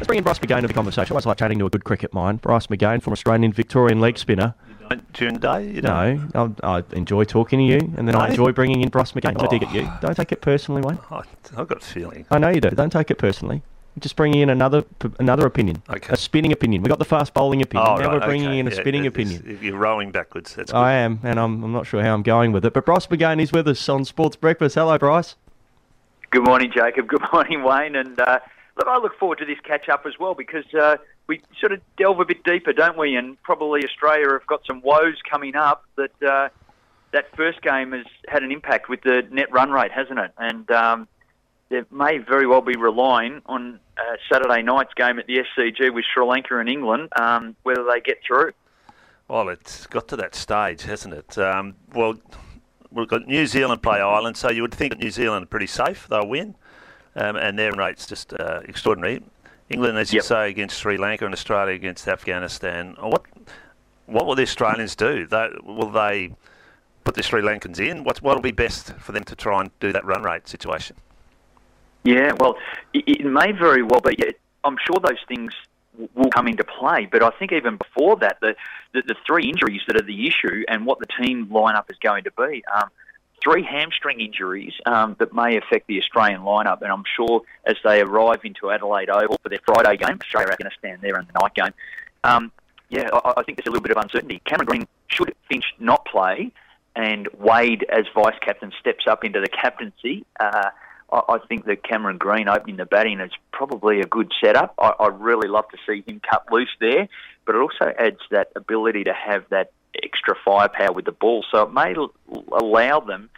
Let's bring in Bryce McGain to the conversation. I always like chatting to a good cricket mind. Bryce McGain, from Australian Victorian leg spinner. Don't during the day, you don't. No, I, I enjoy talking to you, and then I enjoy bringing in Bryce McGain. I dig at you. Oh. Don't take it personally, Wayne. I, I've got a feeling. I know you do. Don't take it personally. Just bringing in another another opinion, Okay. a spinning opinion. We got the fast bowling opinion. Oh, now right, we're bringing okay. in a Yeah, spinning opinion. You're rolling backwards. That's good. I am, and I'm, I'm not sure how I'm going with it. But Bryce McGain is with us on Sports Breakfast. Hello, Bryce. Good morning, Jacob. Good morning, Wayne. And uh, I look forward to this catch up as well because uh, we sort of delve a bit deeper, don't we? And probably Australia have got some woes coming up that uh, that first game has had an impact with the net run rate, hasn't it? And um, they may very well be relying on uh, Saturday night's game at the SCG with Sri Lanka and England, um, whether they get through. Well, it's got to that stage, hasn't it? Um, well, we've got New Zealand play Ireland, so you would think New Zealand are pretty safe. They'll win, um, and their rate's just uh, extraordinary. England, as you Yep. say, against Sri Lanka, and Australia against Afghanistan. What what will the Australians do? They, will they put the Sri Lankans in? What will be best for them to try and do that run rate situation? Yeah, well, it, it may very well be. I'm sure those things will come into play, but I think even before that, the, the, the three injuries that are the issue and what the team lineup is going to be. Um, three hamstring injuries um, that may affect the Australian lineup, and I'm sure as they arrive into Adelaide Oval for their Friday game, Australia are going to stand there in the night game. Um, yeah, I, I think there's a little bit of uncertainty. Cameron Green should Finch not play, and Wade as vice captain steps up into the captaincy. Uh, I, think that Cameron Green opening the batting is probably a good setup. I, I really love to see him cut loose there, but it also adds that ability to have that extra firepower with the ball. So it may l- allow them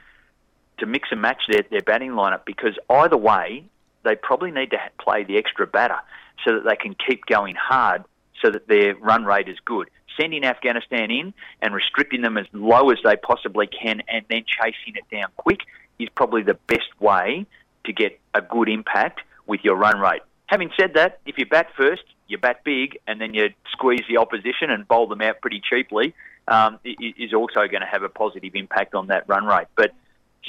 to mix and match their, their batting lineup because either way, they probably need to ha- play the extra batter so that they can keep going hard so that their run rate is good. Sending Afghanistan in and restricting them as low as they possibly can and then chasing it down quick is probably the best way to get a good impact with your run rate. Having said that, if you bat first, you bat big, and then you squeeze the opposition and bowl them out pretty cheaply, um, is also going to have a positive impact on that run rate. But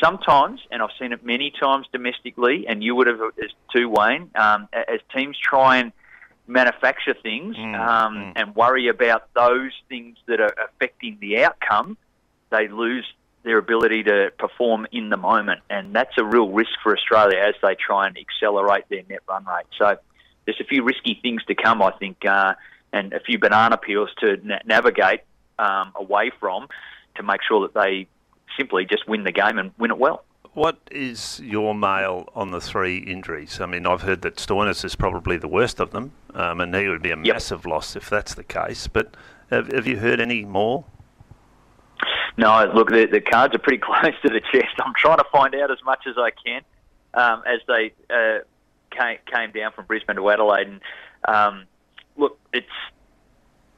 sometimes, and I've seen it many times domestically, and you would have as too, Wayne, um, as teams try and manufacture things Mm, um, mm. and worry about those things that are affecting the outcome, they lose their ability to perform in the moment, and that's a real risk for Australia as they try and accelerate their net run rate. So there's a few risky things to come, I think, uh, and a few banana peels to na- navigate um, away from to make sure that they simply just win the game and win it well. What is your mail on the three injuries? I mean, I've heard that Stoinis is probably the worst of them, um, and he would be a Yep. massive loss if that's the case. But have, have you heard any more? No, look, the, the cards are pretty close to the chest. I'm trying to find out as much as I can um, as they uh, came, came down from Brisbane to Adelaide. And um, look, it's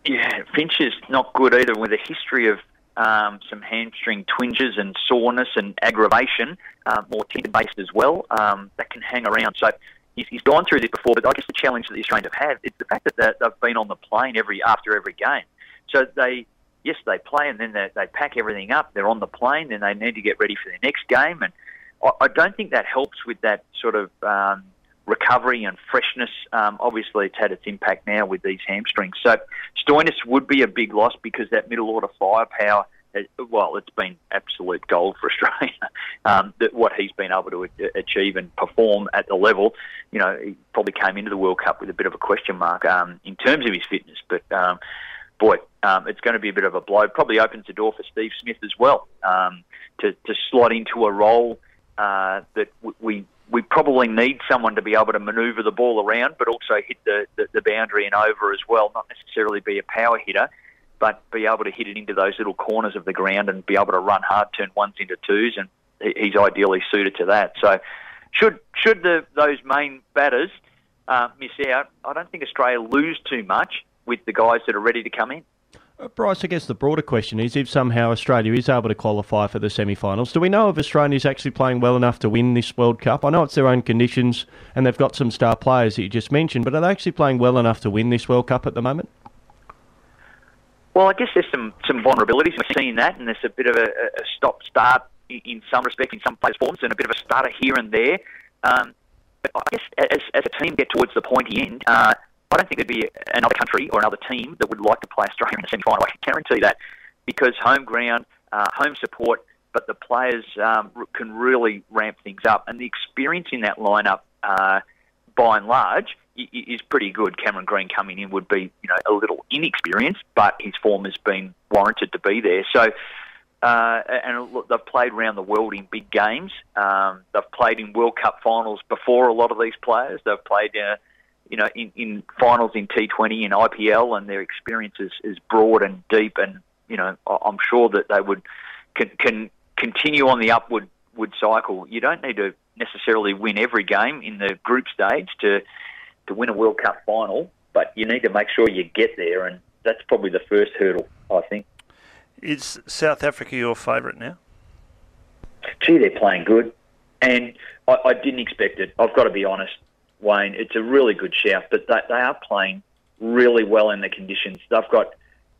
yeah, Finch is not good either with a history of um, some hamstring twinges and soreness and aggravation, uh, more tendon based as well. Um, that can hang around. So he's, he's gone through this before, but I guess the challenge that the Australians have had is the fact that they- they've been on the plane every after every game. So they yes, they play and then they, they pack everything up. They're on the plane, then they need to get ready for their next game. And I, I don't think that helps with that sort of um, recovery and freshness. Um, obviously, it's had its impact now with these hamstrings. So Stoinis would be a big loss because that middle order firepower. Has, well, it's been absolute gold for Australia. um, that what he's been able to achieve and perform at the level, you know, he probably came into the World Cup with a bit of a question mark um, in terms of his fitness. But um, boy, um, it's going to be a bit of a blow. Probably opens the door for Steve Smith as well um, to, to slot into a role uh, that w- we we probably need someone to be able to manoeuvre the ball around, but also hit the, the, the boundary and over as well. Not necessarily be a power hitter, but be able to hit it into those little corners of the ground and be able to run hard, turn ones into twos, and he's ideally suited to that. So, should should the those main batters uh, miss out, I don't think Australia lose too much with the guys that are ready to come in. Uh, Bryce, I guess the broader question is if somehow Australia is able to qualify for the semi finals, do we know if Australia's actually playing well enough to win this World Cup? I know it's their own conditions and they've got some star players that you just mentioned, but are they actually playing well enough to win this World Cup at the moment? Well, I guess there's some, some vulnerabilities. We're seeing that, and there's a bit of a, a stop start in, some respects in some players' forms, and a bit of a stutter here and there. Um, I guess as, as a team get towards the pointy end, uh, I don't think there'd be another country or another team that would like to play Australia in the semi-final. I can guarantee that because home ground, uh, home support, but the players um, can really ramp things up, and the experience in that lineup, uh, by and large, is pretty good. Cameron Green coming in would be, you know, a little inexperienced, but his form has been warranted to be there. So, uh, and look, they've played around the world in big games. Um, they've played in World Cup finals before. A lot of these players they've played, uh, you know, in, in finals in T20 and IPL, and their experience is, is broad and deep. And you know, I'm sure that they would can, can continue on the upward would cycle. You don't need to necessarily win every game in the group stage to to win a World Cup final, but you need to make sure you get there, and that's probably the first hurdle, I think. Is South Africa your favourite now? Gee, they're playing good, and I, I, didn't expect it. I've got to be honest, Wayne. It's a really good shout, but they, they are playing really well in the conditions. They've got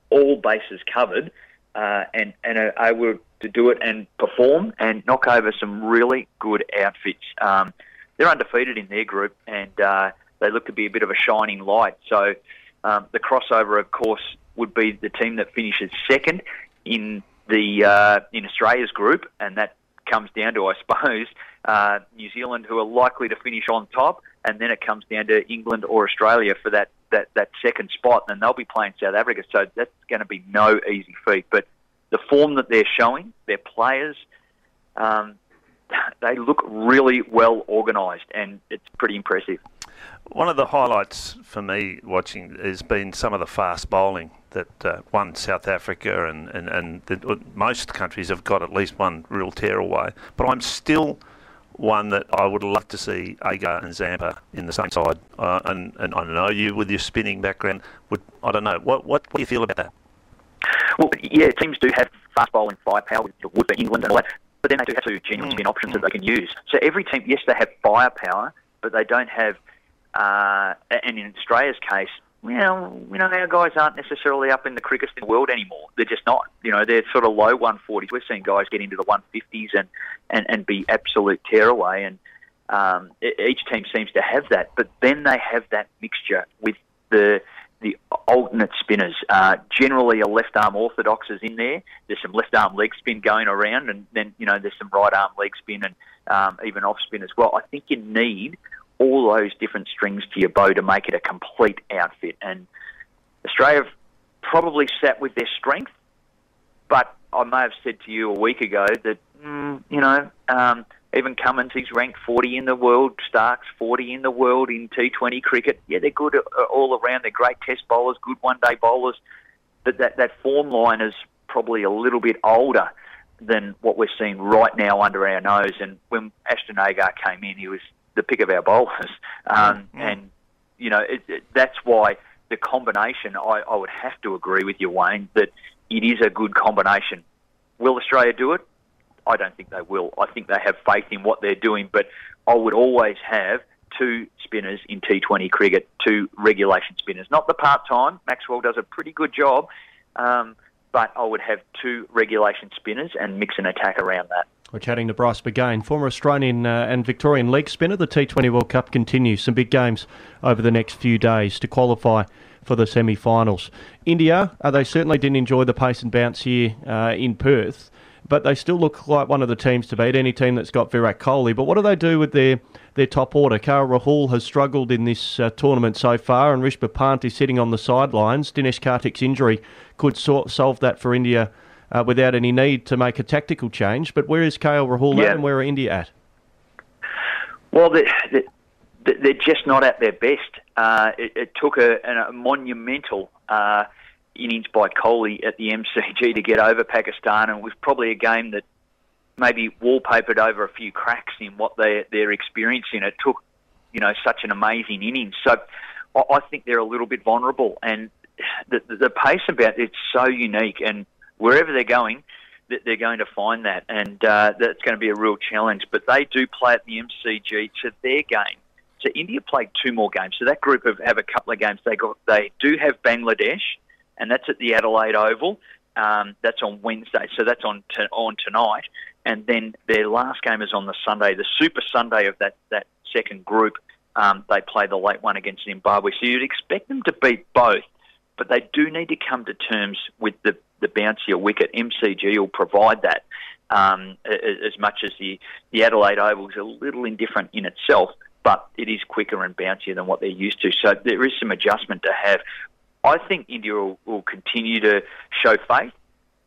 all bases covered, uh, and and are able to do it and perform and knock over some really good outfits. Um, they're undefeated in their group, and uh, they look to be a bit of a shining light. So um, the crossover, of course, would be the team that finishes second in the uh, in Australia's group, and that comes down to, I suppose, uh, New Zealand, who are likely to finish on top, and then it comes down to England or Australia for that that, that second spot, and they'll be playing South Africa. So that's going to be no easy feat. But the form that they're showing, their players, um, they look really well organised, and it's pretty impressive. One of the highlights for me watching has been some of the fast bowling that uh, one South Africa and and and the, most countries have got at least one real tearaway. But I'm still one that I would love to see Agar and Zampa in the same side. Uh, and and I don't know you with your spinning background would I don't know what what, what do you feel about that? Well, yeah, teams do have fast bowling firepower with Wood, England and all that, but then they do have two genuine spin options mm. that they can use. So every team, yes, they have firepower, but they don't have. Uh, and in Australia's case, well, you know, our guys aren't necessarily up in the quickest in the world anymore. They're just not. You know, they're sort of low 140s. We've seen guys get into the 150s and, and, and be absolute tearaway. And um, each team seems to have that. But then they have that mixture with the the alternate spinners. Uh, generally, a left arm orthodox is in there. There's some left arm leg spin going around, and then you know there's some right arm leg spin and um, even off spin as well. I think you need all those different strings to your bow to make it a complete outfit. And Australia have probably sat with their strength, but I may have said to you a week ago that, mm, you know, um, even Cummins, he's ranked 40 in the world. Starc's, 40 in the world in T20 cricket. Yeah, they're good all around. They're great test bowlers, good one-day bowlers. But that, that form line is probably a little bit older than what we're seeing right now under our nose. And when Ashton Agar came in, he was the pick of our bowlers. Um, mm-hmm. And, you know, it, it, that's why the combination, I, I would have to agree with you, Wayne, that it is a good combination. Will Australia do it? I don't think they will. I think they have faith in what they're doing, but I would always have two spinners in T20 cricket, two regulation spinners. Not the part time. Maxwell does a pretty good job, um, but I would have two regulation spinners and mix an attack around that. We're chatting to Bryce McGain, former Australian uh, and Victorian leg spinner. The T20 World Cup continues. Some big games over the next few days to qualify for the semi finals. India, uh, they certainly didn't enjoy the pace and bounce here uh, in Perth, but they still look like one of the teams to beat, any team that's got Virat Kohli. But what do they do with their, their top order? KL Rahul has struggled in this uh, tournament so far, and Rishabh Pant is sitting on the sidelines. Dinesh Karthik's injury could so- solve that for India uh, without any need to make a tactical change. But where is KL Rahul yeah. at and where are India at? Well, they're, they're just not at their best. Uh, it, it, took a, a monumental uh, innings by Kohli at the MCG to get over Pakistan, and it was probably a game that maybe wallpapered over a few cracks in what they, they're experiencing. It took, you know, such an amazing innings. So I, I think they're a little bit vulnerable, and the, the, the pace about it's so unique. And wherever they're going, they're going to find that, and uh, that's going to be a real challenge. But they do play at the MCG to their game. So India played two more games. So that group have, have a couple of games. They got they do have Bangladesh, and that's at the Adelaide Oval. Um, that's on Wednesday. So that's on on tonight, and then their last game is on the Sunday, the Super Sunday of that that second group, um, they play the late one against Zimbabwe. So you'd expect them to beat both, but they do need to come to terms with the, the bouncier wicket. MCG will provide that um, as much as the, the Adelaide Oval is a little indifferent in itself, but it is quicker and bouncier than what they're used to. So there is some adjustment to have. I think India will, will continue to show faith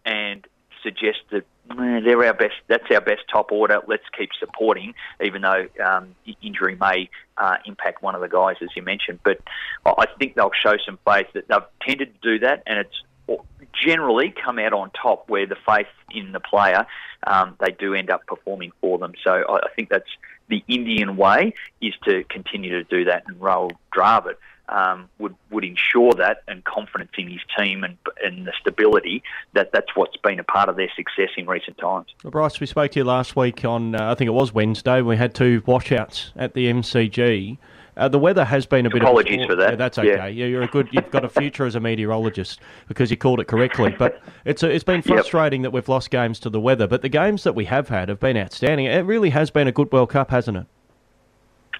and suggest that eh, they're our best. That's our best top order. Let's keep supporting, even though um, injury may uh, impact one of the guys, as you mentioned. But I think they'll show some faith that they've tended to do that, and it's generally come out on top where the faith in the player um, they do end up performing for them. So I, I think that's the Indian way is to continue to do that, and Rahul Dravid um, would would ensure that and confidence in his team and and the stability that that's what's been a part of their success in recent times. Well, Bryce, we spoke to you last week on uh, I think it was Wednesday. We had two washouts at the MCG. Uh, the weather has been a bit. Apologies of for that. Yeah, that's okay. Yeah. yeah. you're a good. You've got a future as a meteorologist because you called it correctly. But it's a, it's been frustrating yep. that we've lost games to the weather. But the games that we have had have been outstanding. It really has been a good World Cup, hasn't it?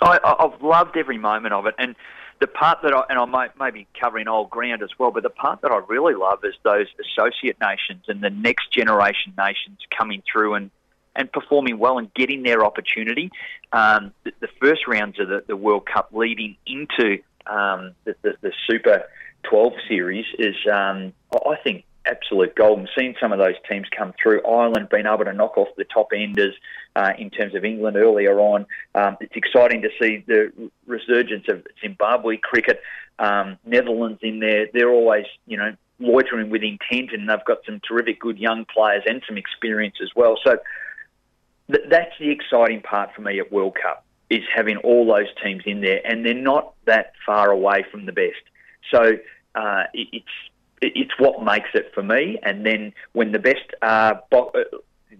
I, I've loved every moment of it, and the part that I and I might maybe covering old ground as well, but the part that I really love is those associate nations and the next generation nations coming through and and performing well and getting their opportunity. Um, the, the, first rounds of the, the, World Cup leading into um, the, the, Super 12 series is, um, I think, absolute gold. And seeing some of those teams come through, Ireland being able to knock off the top enders uh, in terms of England earlier on. Um, it's exciting to see the resurgence of Zimbabwe cricket. Um, Netherlands in there, they're always, you know, loitering with intent, and they've got some terrific, good young players and some experience as well. So th- that's the exciting part for me at World Cup is having all those teams in there, and they're not that far away from the best. So uh, it, it's it's what makes it for me. And then when the best are, uh,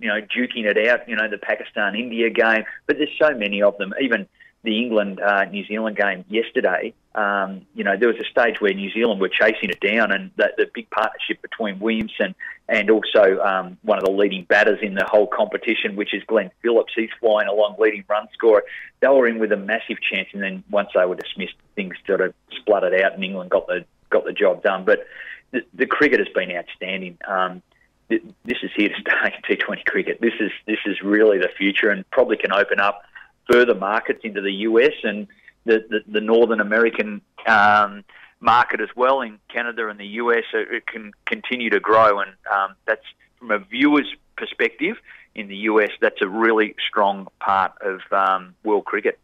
you know, duking it out, you know, the Pakistan India game, but there's so many of them. Even the England uh, New Zealand game yesterday, um, you know, there was a stage where New Zealand were chasing it down, and the, the big partnership between Williamson and also um, one of the leading batters in the whole competition, which is Glenn Phillips. He's flying along, leading run scorer. They were in with a massive chance, and then once they were dismissed, things sort of spluttered out, and England got the got the job done. But the, the cricket has been outstanding. Um, this is here to stay. T20 cricket. This is this is really the future, and probably can open up further markets into the US and the, the, the Northern American um, market as well in Canada and the US. It can continue to grow, and um, that's from a viewer's perspective in the US. That's a really strong part of um, world cricket.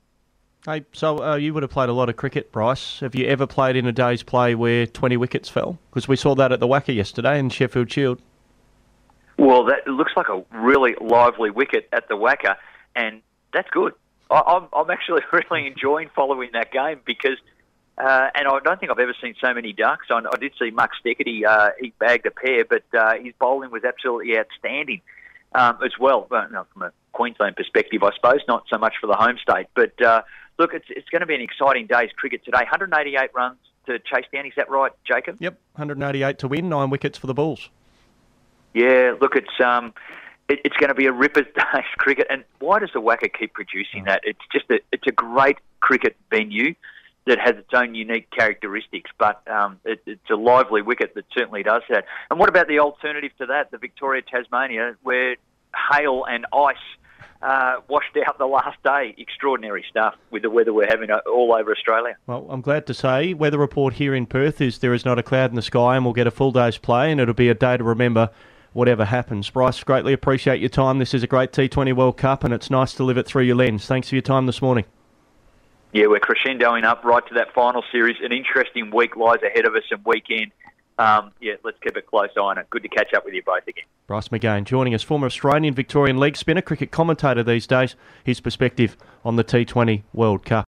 Hey, so uh, you would have played a lot of cricket, Bryce. Have you ever played in a day's play where 20 wickets fell? Because we saw that at the WACA yesterday in Sheffield Shield. Well, that looks like a really lively wicket at the WACA, and that's good. I, am I'm actually really enjoying following that game because, uh, and I don't think I've ever seen so many ducks. I, I did see Mark Steketee, uh, he bagged a pair, but uh, his bowling was absolutely outstanding um, as well. Well, no, from a Queensland perspective, I suppose, not so much for the home state. But uh, look, it's, it's going to be an exciting day's cricket today. 188 runs to chase down. Is that right, Jacob? Yep, 188 to win, nine wickets for the Bulls. Yeah, look, it's um, it, it's going to be a ripper's day's cricket. And why does the WACA keep producing that? It's just a, it's a great cricket venue that has its own unique characteristics, but um, it, it's a lively wicket that certainly does that. And what about the alternative to that, the Victoria Tasmania, where hail and ice uh, washed out the last day. Extraordinary stuff with the weather we're having all over Australia. Well, I'm glad to say weather report here in Perth is there is not a cloud in the sky, and we'll get a full day's play, and it'll be a day to remember whatever happens. Bryce, greatly appreciate your time. This is a great T20 World Cup, and it's nice to live it through your lens. Thanks for your time this morning. Yeah, we're crescendoing up right to that final series. An interesting week lies ahead of us and weekend. Um, yeah, let's keep a close eye on it. Good to catch up with you both again. Bryce McGain joining us, former Australian Victorian leg spinner, cricket commentator these days. His perspective on the T20 World Cup.